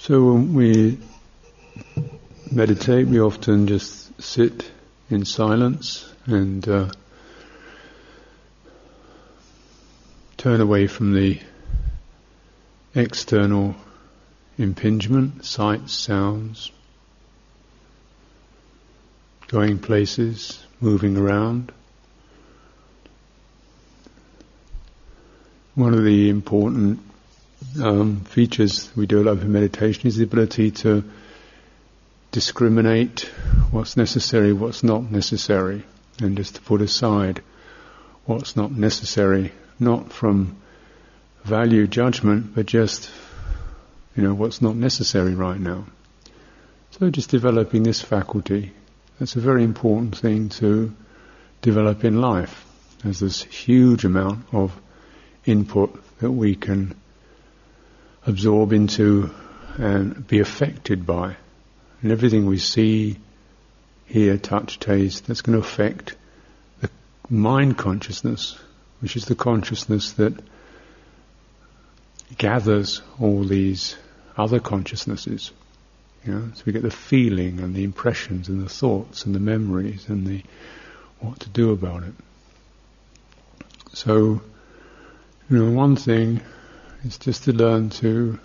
So when we meditate, we often just sit in silence and uh, turn away from the external impingement, sights, sounds, going places, moving around. One of the important um, features we do develop in meditation is the ability to discriminate what's necessary, what's not necessary, and just to put aside what's not necessary, not from value judgment, but just, you know, what's not necessary right now. So just developing this faculty, that's a very important thing to develop in life, as this huge amount of input that we can absorb into and be affected by. And everything we see, hear, touch, taste, that's going to affect the mind consciousness, which is the consciousness that gathers all these other consciousnesses. You know, so we get the feeling and the impressions and the thoughts and the memories and the what to do about it. So, you know, one thing is just to learn to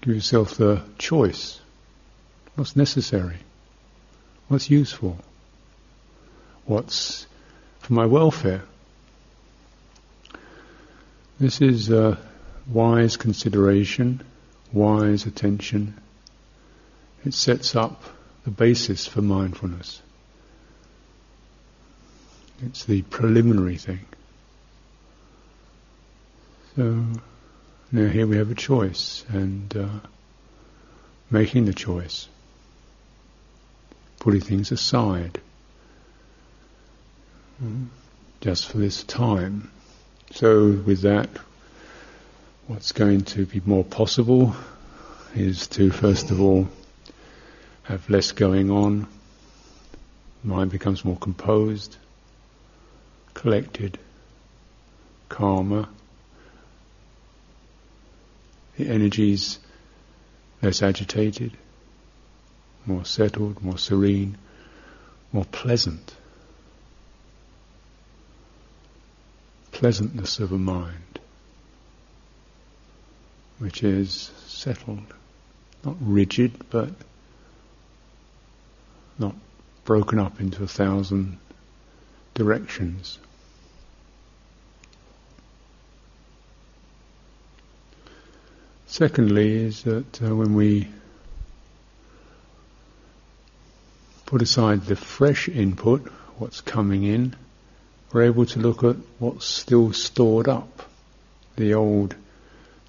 give yourself the choice. What's necessary? What's useful? What's for my welfare? This is a wise consideration, wise attention. It sets up the basis for mindfulness. It's the preliminary thing. So now here we have a choice, and uh, making the choice, putting things aside, mm, just for this time. So with that, what's going to be more possible is to first of all have less going on, mind becomes more composed, collected, calmer, the energies less agitated, more settled, more serene, more pleasant. Pleasantness of a mind, which is settled, not rigid, but not broken up into a thousand directions. Secondly, is that uh, when we put aside the fresh input, what's coming in, we're able to look at what's still stored up, the old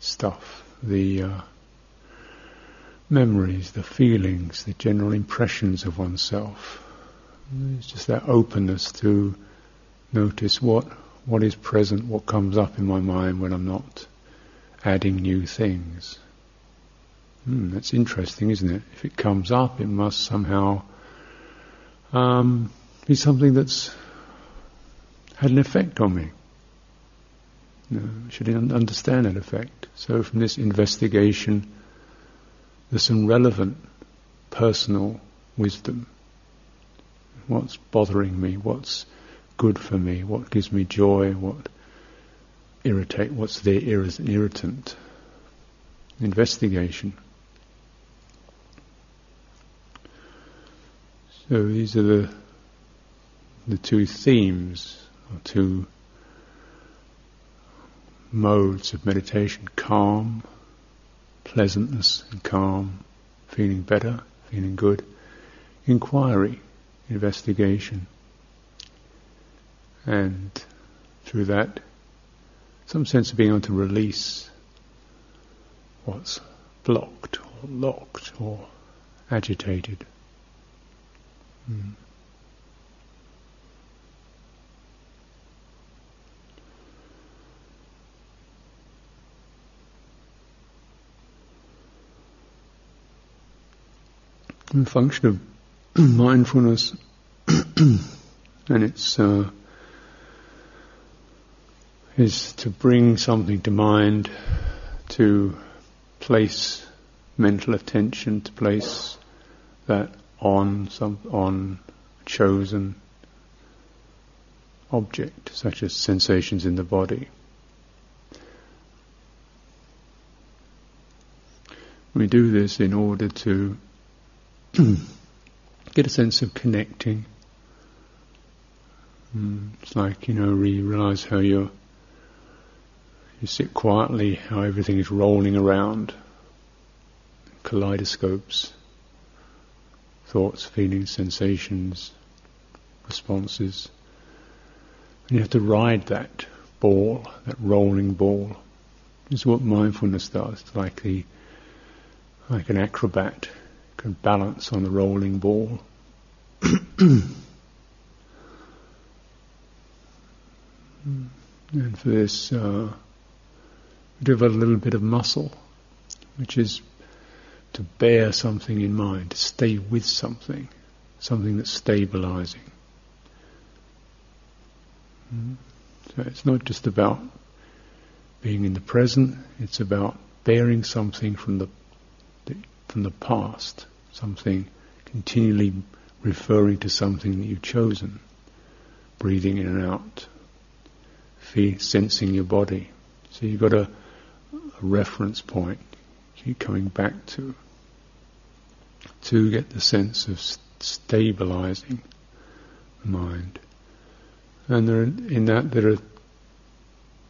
stuff, the uh, memories, the feelings, the general impressions of oneself. It's just that openness to notice what what is present, what comes up in my mind when I'm not adding new things. Hmm, that's interesting, isn't it? If it comes up, it must somehow um, be something that's had an effect on me. Know, should understand that effect. So from this investigation, there's some relevant personal wisdom. What's bothering me? What's good for me? What gives me joy? What irritate, what's there is an irritant. Investigation. So these are the the two themes, or two modes of meditation, calm, pleasantness and calm, feeling better, feeling good, inquiry, investigation, and through that some sense of being able to release what's blocked or locked or agitated. Mm. The function of mindfulness and its uh, is to bring something to mind, to place mental attention, to place that on some on chosen object, such as sensations in the body. We do this in order to get a sense of connecting. Mm, it's like, you know, realize how you're, you sit quietly, how everything is rolling around, kaleidoscopes, thoughts, feelings, sensations, responses. And you have to ride that ball, that rolling ball. This is what mindfulness does. Like the like an acrobat can balance on the rolling ball. and for this, uh, develop a little bit of muscle, which is to bear something in mind, to stay with something, something that's stabilizing. Mm. So it's not just about being in the present, it's about bearing something from the from the past, something continually referring to something that you've chosen, breathing in and out, feel, sensing your body. So you've got a, a reference point keep coming back to to get the sense of stabilizing the mind. And there, in that there are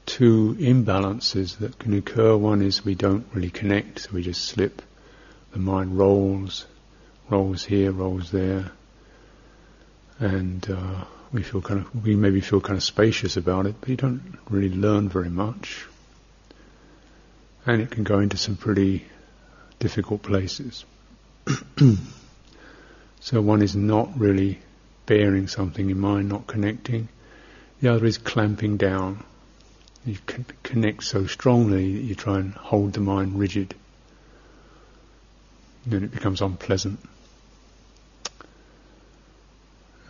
two imbalances that can occur. One is we don't really connect, so we just slip the mind rolls, rolls here, rolls there, and uh, we feel kind of, we maybe feel kind of spacious about it, but you don't really learn very much, and it can go into some pretty difficult places. so one is not really bearing something in mind, not connecting. The other is clamping down. You connect so strongly that you try and hold the mind rigid then it becomes unpleasant.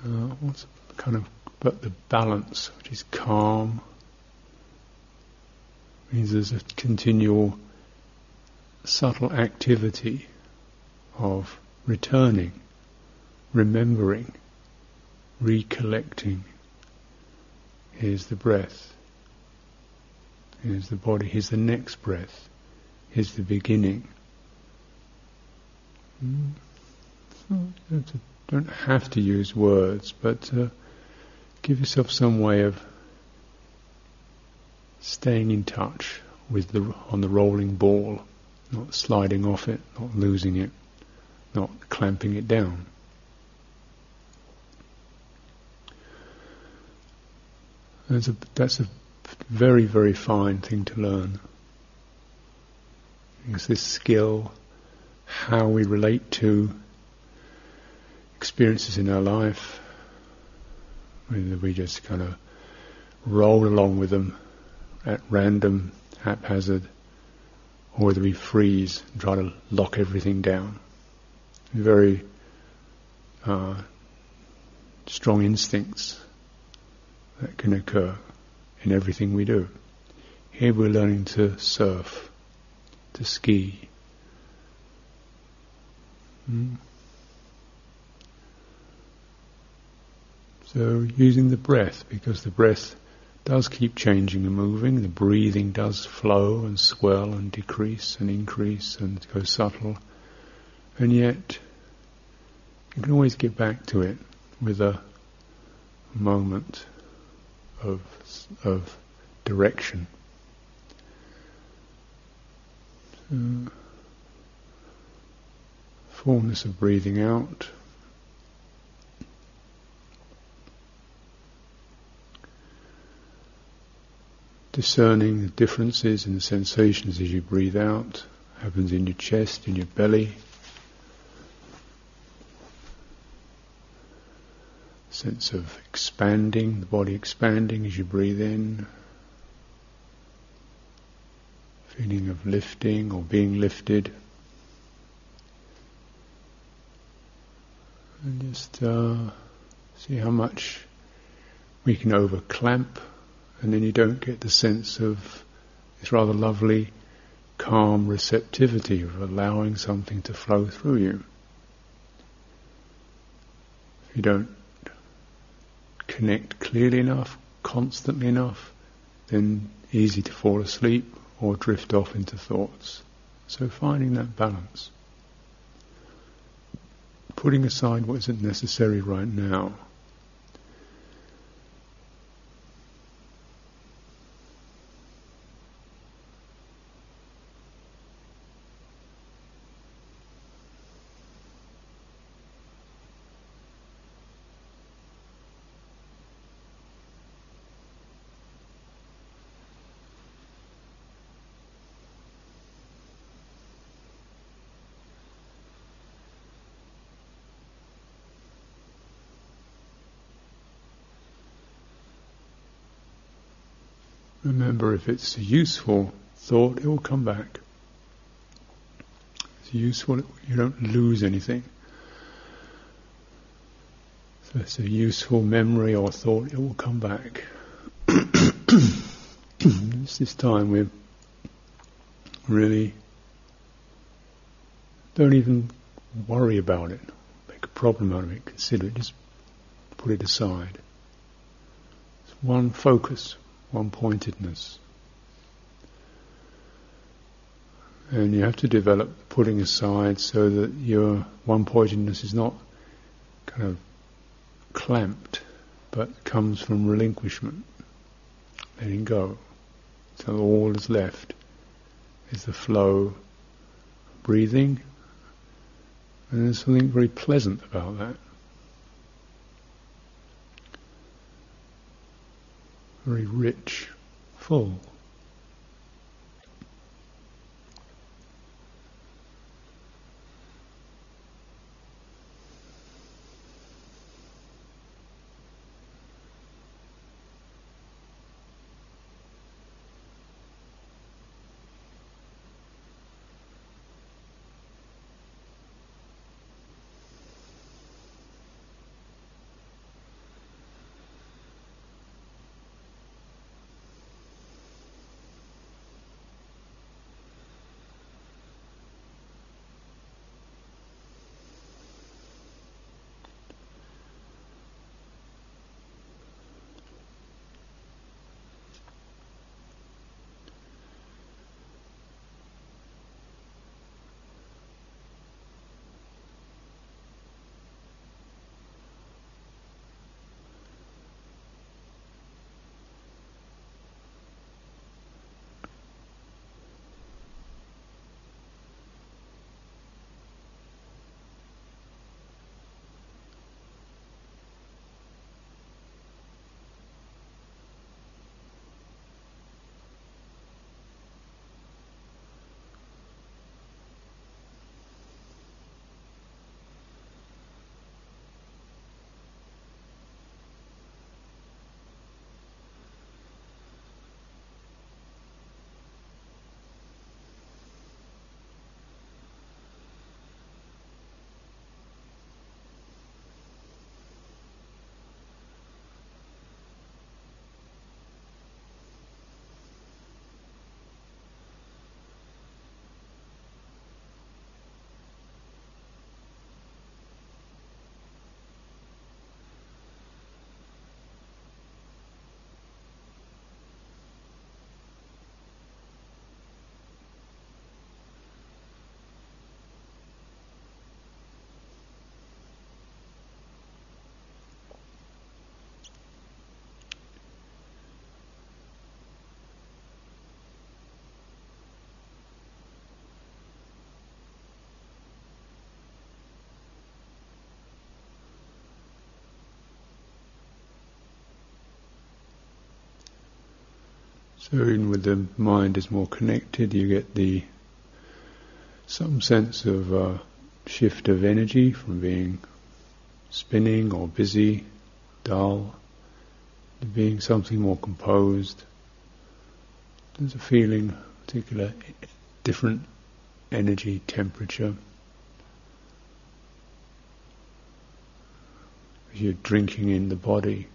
Uh, what's kind of but the balance, which is calm, means there's a continual subtle activity of returning, remembering, recollecting. Here's the breath. Here's the body. Here's the next breath. Here's the beginning. You don't have to use words, but uh, give yourself some way of staying in touch with the on the rolling ball, not sliding off it, not losing it, not clamping it down. That's a, that's a very, very fine thing to learn. Because this skill how we relate to experiences in our life, whether we just kind of roll along with them at random, haphazard, or whether we freeze and try to lock everything down. Very uh, strong instincts that can occur in everything we do. Here we're learning to surf, to ski, Mm. So using the breath, because the breath does keep changing and moving, the breathing does flow and swell and decrease and increase and go subtle, and yet you can always get back to it with a moment of of direction. Fullness of breathing out. Discerning the differences in the sensations as you breathe out, happens in your chest, in your belly. Sense of expanding, the body expanding as you breathe in. Feeling of lifting or being lifted. And just uh, see how much we can overclamp, and then you don't get the sense of this rather lovely calm receptivity of allowing something to flow through you. If you don't connect clearly enough, constantly enough, then easy to fall asleep or drift off into thoughts. So finding that balance. Putting aside what isn't necessary right now Remember, if it's a useful thought, it will come back. It's useful, you don't lose anything. So it's a useful memory or thought, it will come back. it's this time we really don't even worry about it, make a problem out of it, consider it, just put it aside. It's one focus, one pointedness. And you have to develop putting aside so that your one pointedness is not kind of clamped, but comes from relinquishment, letting go. So all that's left is the flow, breathing, and there's something very pleasant about that. Very rich, full. So even with the mind is more connected, you get the some sense of uh, shift of energy from being spinning or busy, dull, to being something more composed. There's a feeling, particular different energy, temperature. You're drinking in the body,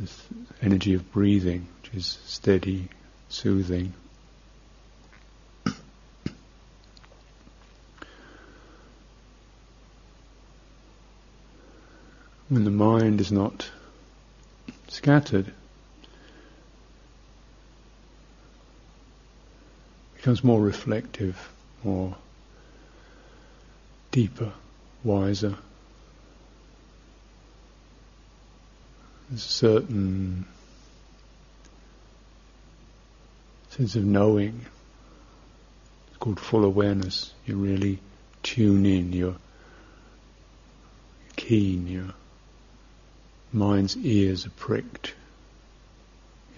this energy of breathing, which is steady, soothing. when the mind is not scattered, becomes more reflective, more deeper, wiser. Certain sense of knowing. It's called full awareness. You really tune in, you're keen, your mind's ears are pricked.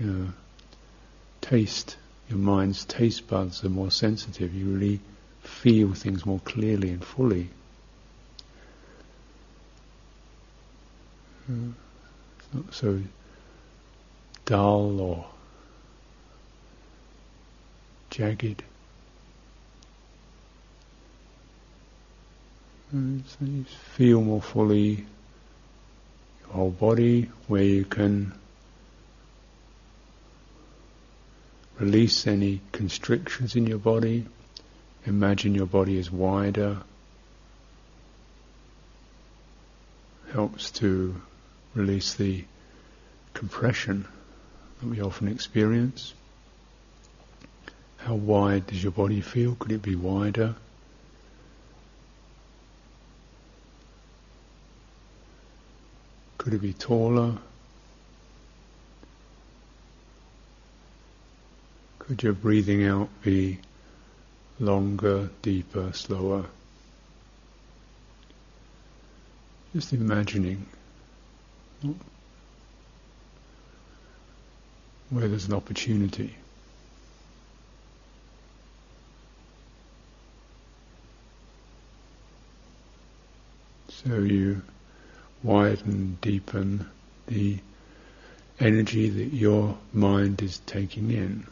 Your taste, your mind's taste buds are more sensitive. You really feel things more clearly and fully. It's not so dull or jagged. So you feel more fully your whole body, where you can release any constrictions in your body. Imagine your body is wider. Helps to release the compression that we often experience. How wide does your body feel? Could it be wider? Could it be taller? Could your breathing out be longer, deeper, slower? Just imagining where there's an opportunity. So you widen, deepen the energy that your mind is taking in.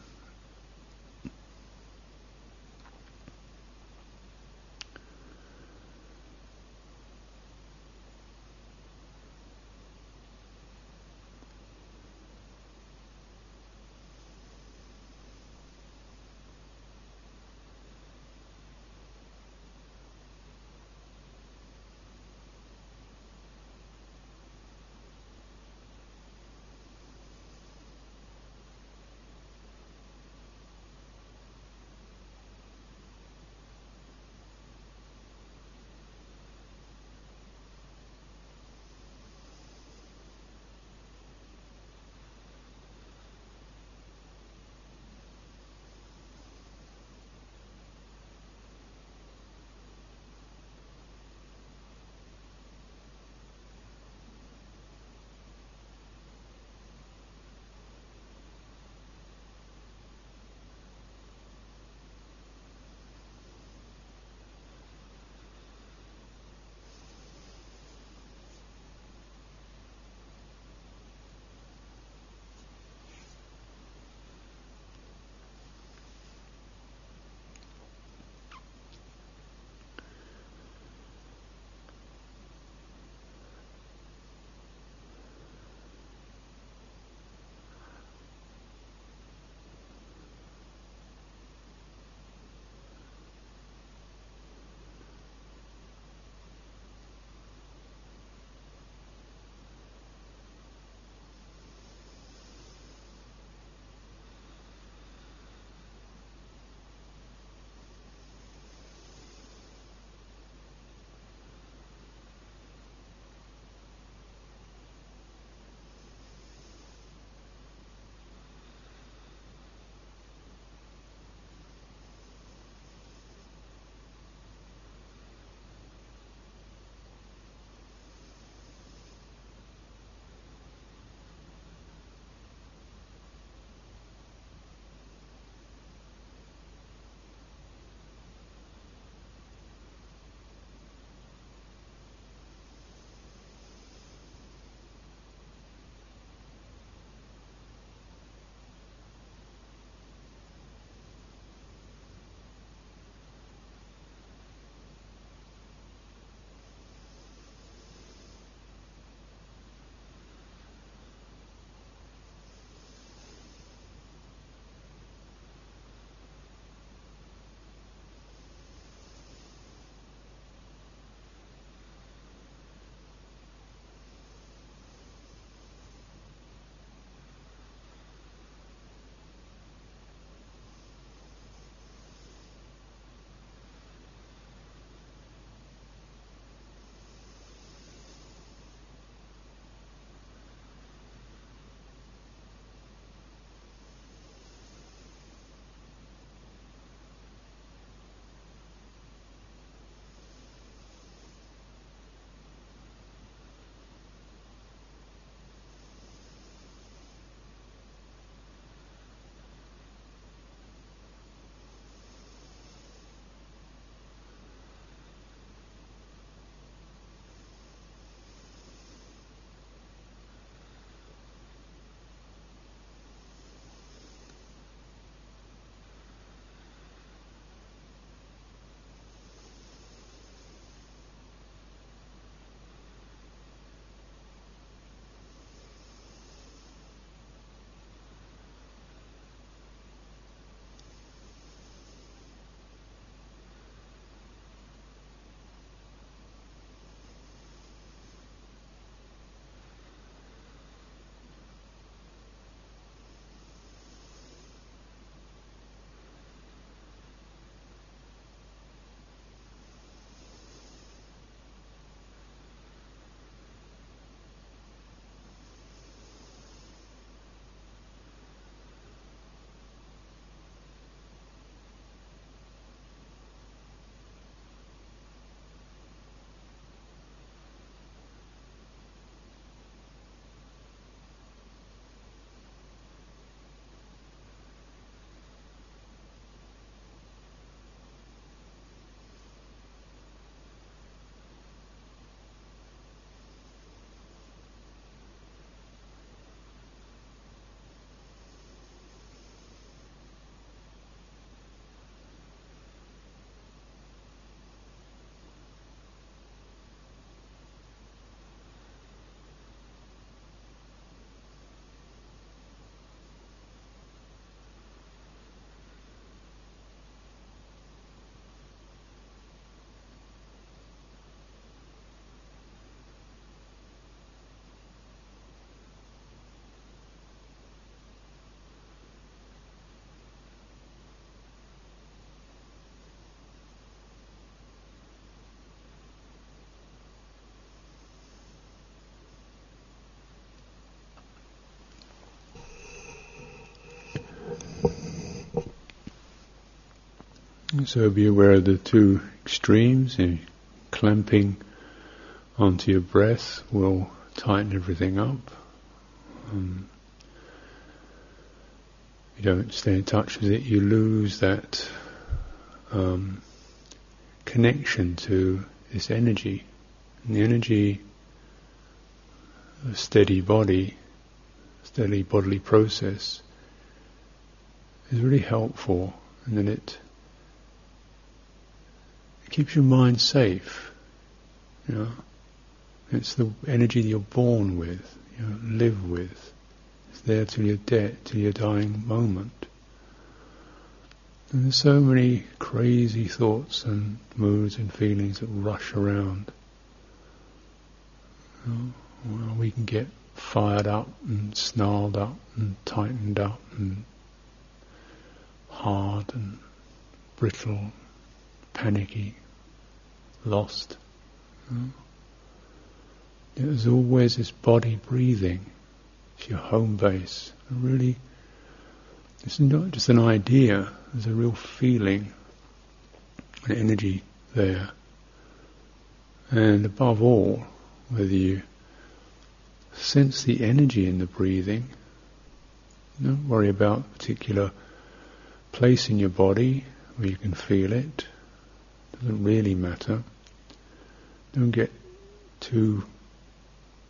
So be aware of the two extremes. Clamping onto your breath will tighten everything up. Um, you don't stay in touch with it, you lose that um, connection to this energy. And the energy, a steady body, steady bodily process, is really helpful, and then it keeps your mind safe. You know, it's the energy that you're born with, you know, live with. It's there till you're dead, till your dying moment. And there's so many crazy thoughts and moods and feelings that rush around. You know, well, we can get fired up and snarled up and tightened up and hard and brittle, panicky, lost. There's always this body breathing. It's your home base. And really, it's not just an idea, there's a real feeling, an energy there. And above all, whether you sense the energy in the breathing, don't worry about a particular place in your body where you can feel it. Doesn't really matter. Don't get too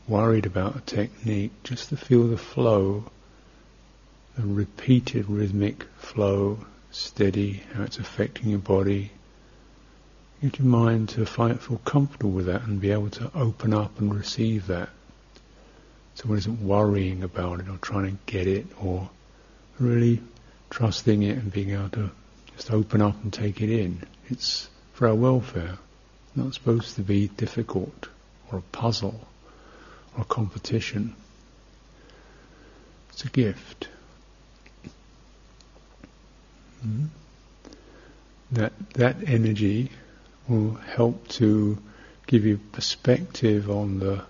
worried about a technique, just to feel the flow, the repeated rhythmic flow, steady, how it's affecting your body. Get your mind to find, feel comfortable with that and be able to open up and receive that. So one isn't worrying about it or trying to get it or really trusting it and being able to just open up and take it in. It's for our welfare. not supposed to be difficult or a puzzle or a competition. It's a gift. Mm-hmm. That that energy will help to give you perspective on the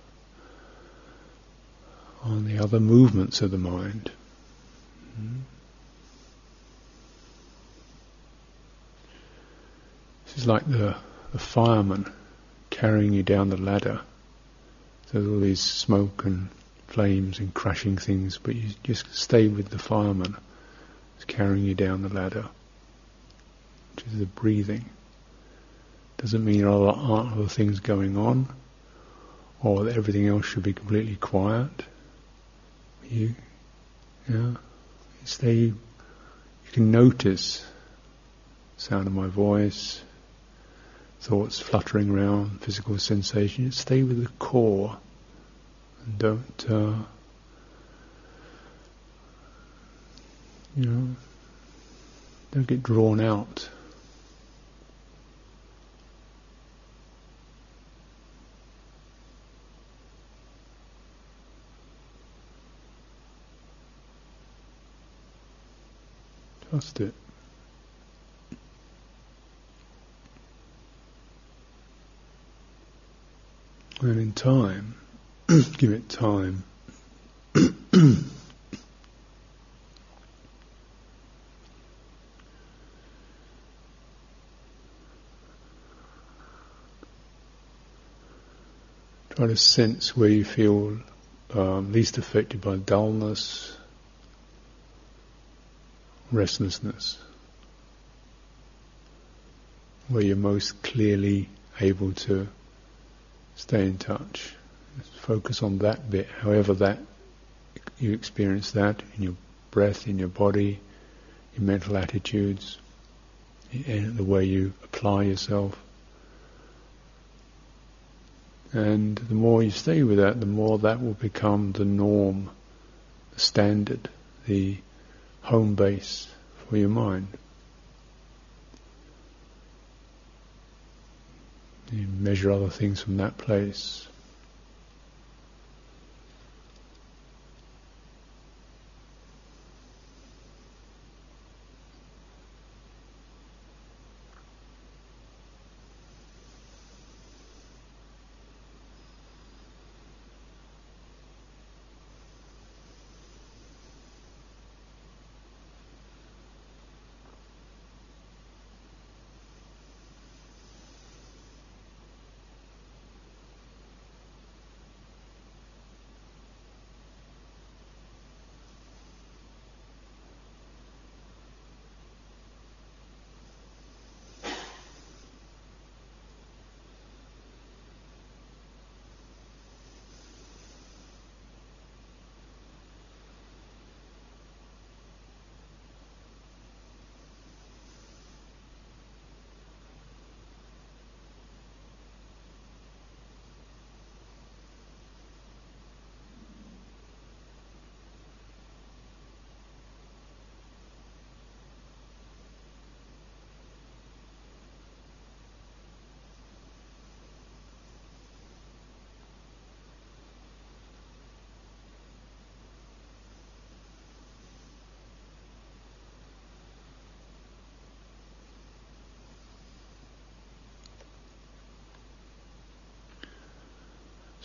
on the other movements of the mind. Mm-hmm. This is like the, the fireman carrying you down the ladder. There's all these smoke and flames and crashing things, but you just stay with the fireman. It's carrying you down the ladder, which is the breathing. Doesn't mean there aren't other things going on, or that everything else should be completely quiet. You, yeah, stay. You can notice sound of my voice, thoughts fluttering around, physical sensations. Stay with the core and don't, uh, you know, don't get drawn out. Trust it. And in time, give it time. Try to sense where you feel um, least affected by dullness, restlessness, where you're most clearly able to stay in touch. Focus on that bit, however that you experience that in your breath, in your body, your mental attitudes, in the way you apply yourself. And the more you stay with that, the more that will become the norm, the standard, the home base for your mind. You measure other things from that place.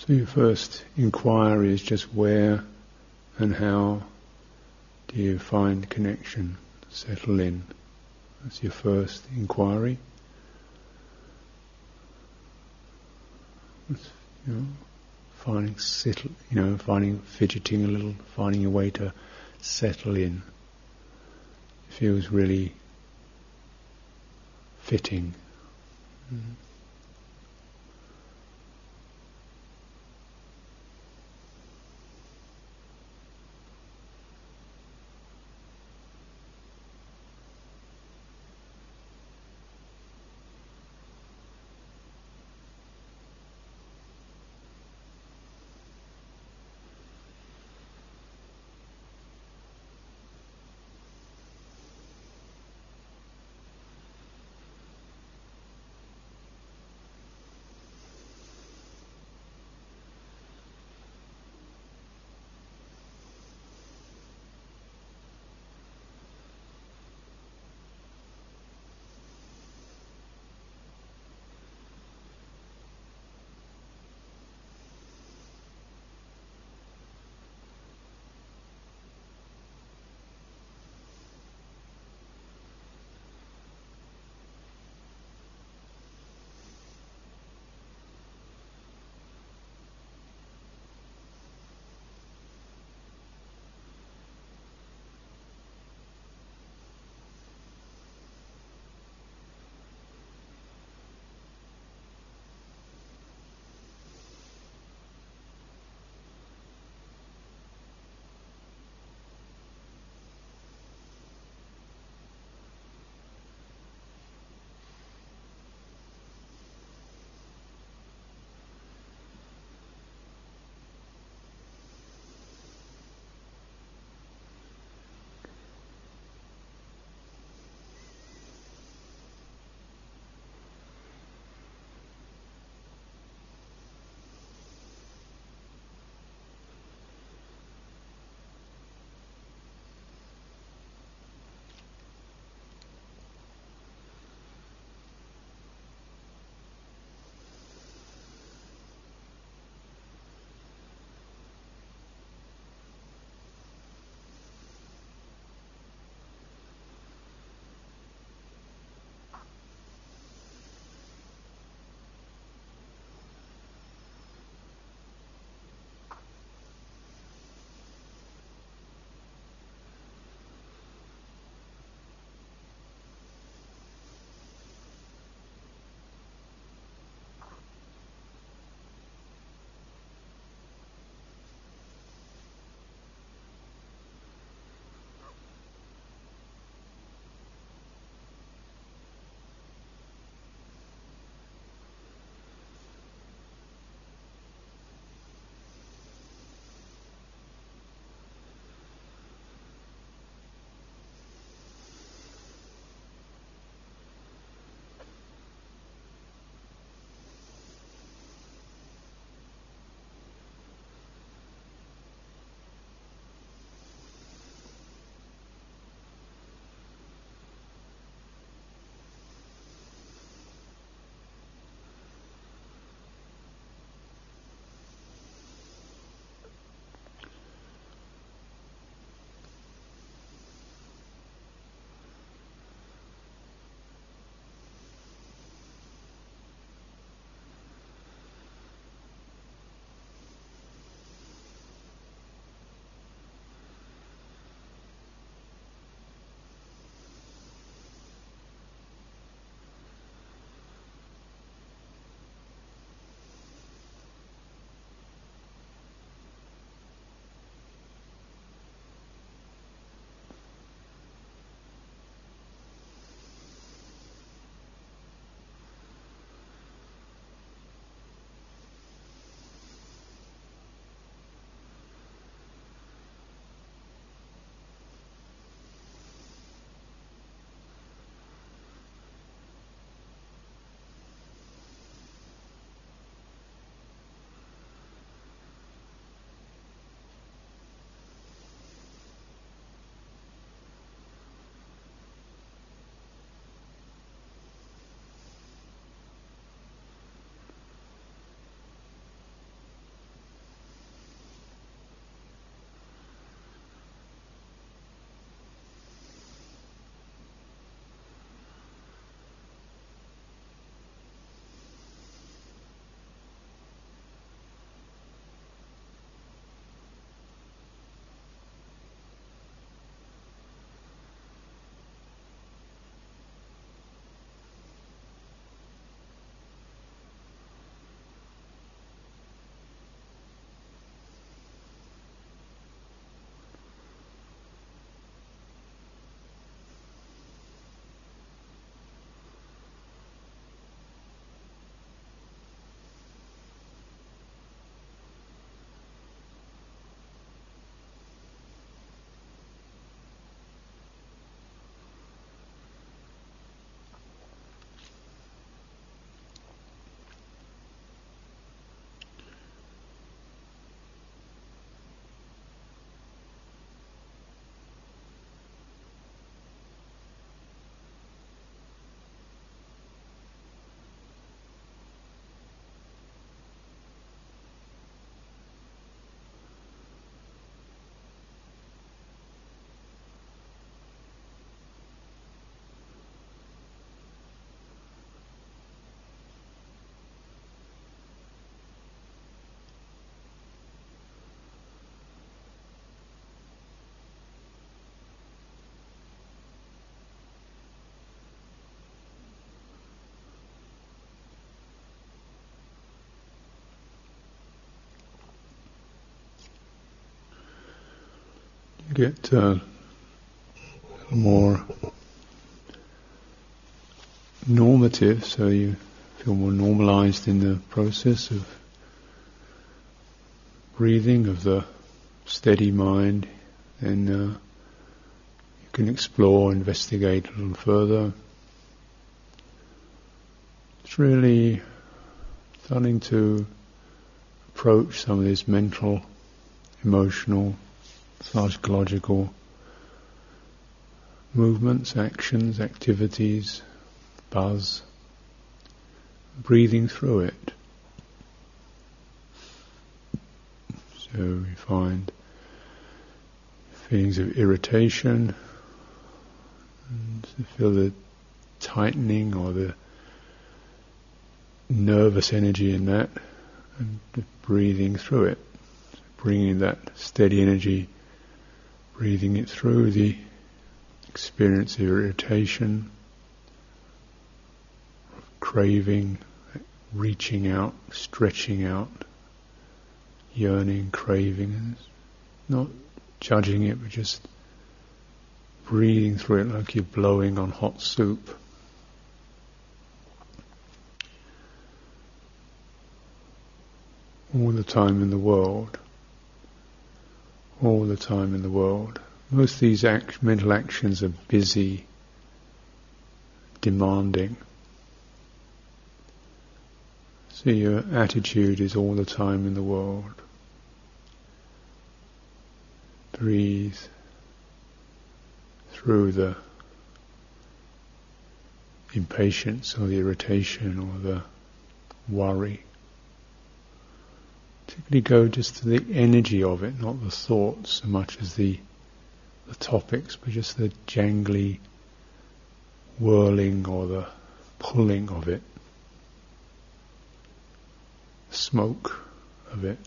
So your first inquiry is just where and how do you find connection, settle in. That's your first inquiry. It's, you know, finding settle, you know, finding fidgeting a little, finding a way to settle in. It feels really fitting. Mm-hmm. Get uh, more normative, so you feel more normalized in the process of breathing, of the steady mind, then uh, you can explore, investigate a little further. It's really starting to approach some of these mental, emotional, psychological movements, actions, activities, buzz, breathing through it. So we find feelings of irritation, and feel the tightening or the nervous energy in that, and breathing through it, bringing that steady energy, breathing it through the experience of irritation, craving, reaching out, stretching out, yearning, craving, not judging it, but just breathing through it like you're blowing on hot soup. All the time in the world. All the time in the world. Most of these act- mental actions are busy, demanding. So your attitude is all the time in the world. Breathe through the impatience or the irritation or the worry. Particularly go just to the energy of it, not the thoughts so much as the the topics, but just the jangly whirling or the pulling of it, smoke of it.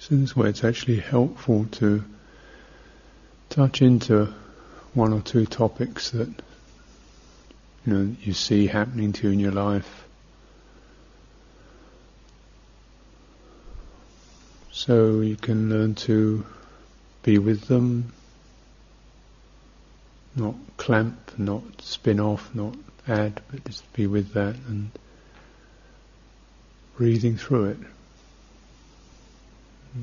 So this way it's actually helpful to touch into one or two topics that you know you see happening to you in your life. So you can learn to be with them, not clamp, not spin off, not add, but just be with that and breathing through it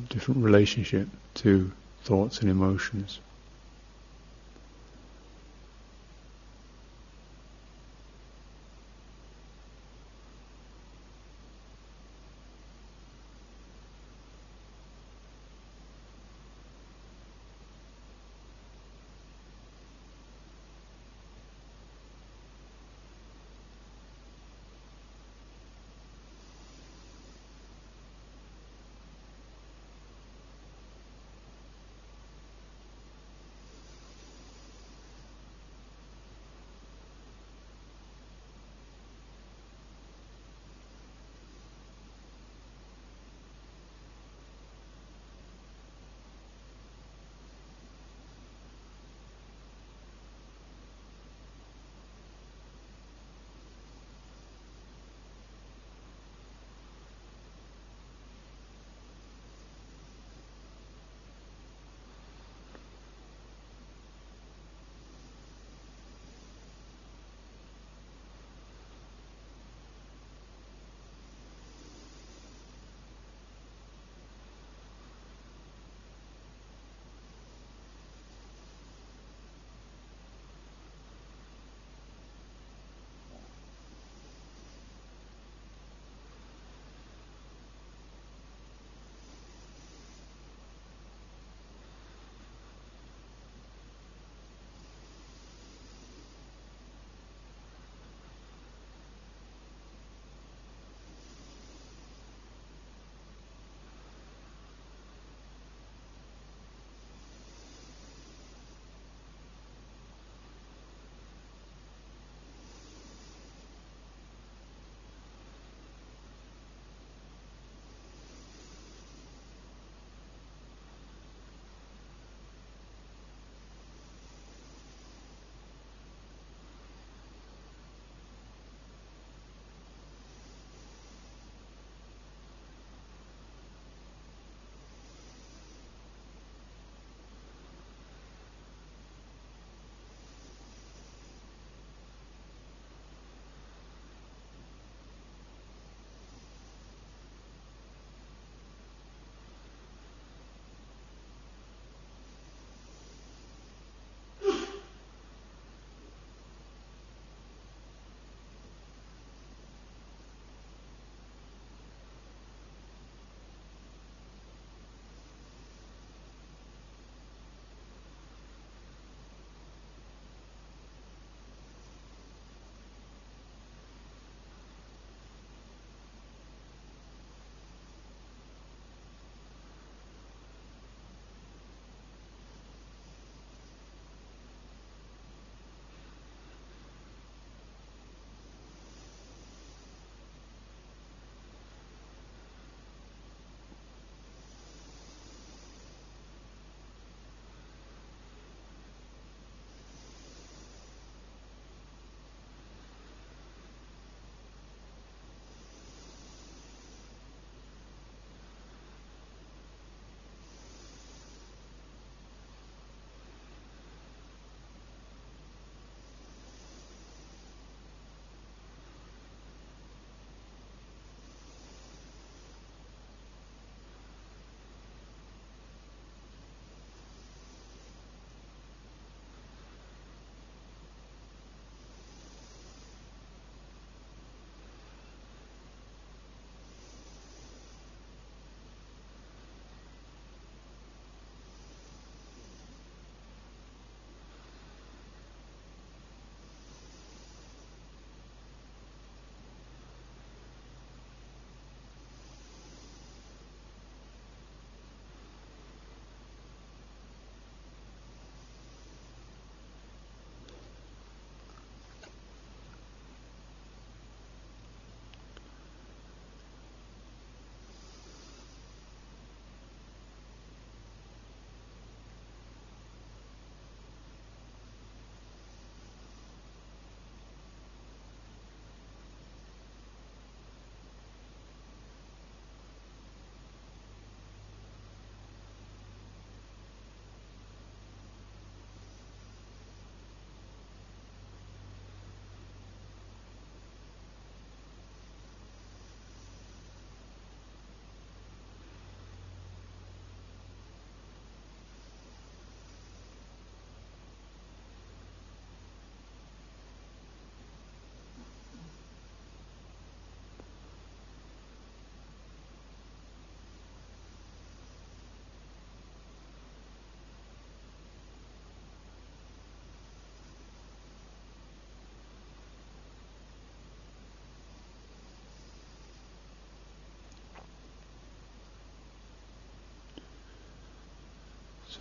different relationship to thoughts and emotions.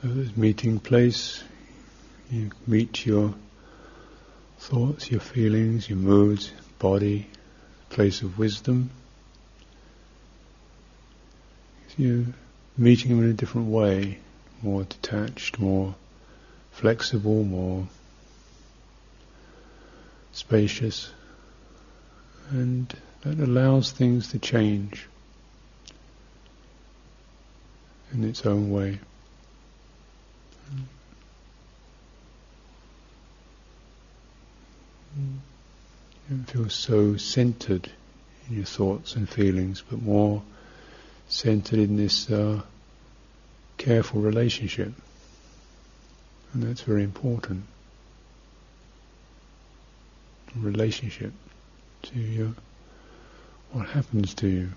So this meeting place, you meet your thoughts, your feelings, your moods, body, place of wisdom. You're meeting them in a different way, more detached, more flexible, more spacious, and that allows things to change in its own way. You don't feel so centered in your thoughts and feelings, but more centered in this uh, careful relationship. And that's very important. Relationship to your, what happens to you.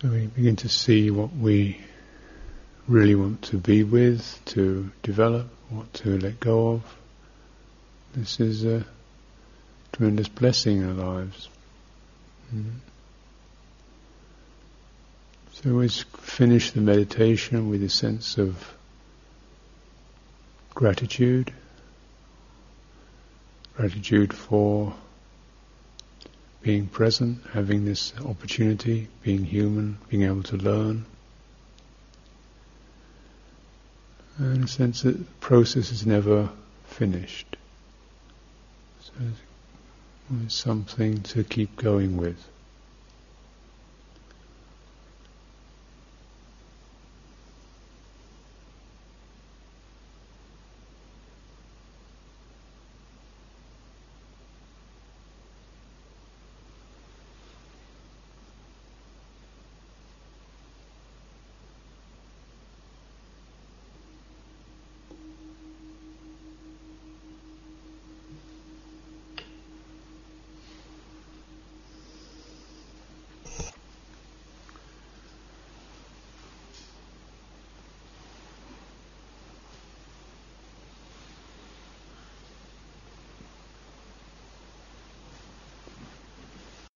So we begin to see what we really want to be with, to develop, what to let go of. This is a tremendous blessing in our lives. Mm. So always finish the meditation with a sense of gratitude, gratitude for being present, having this opportunity, being human, being able to learn. And a sense that the process is never finished. So it's something to keep going with.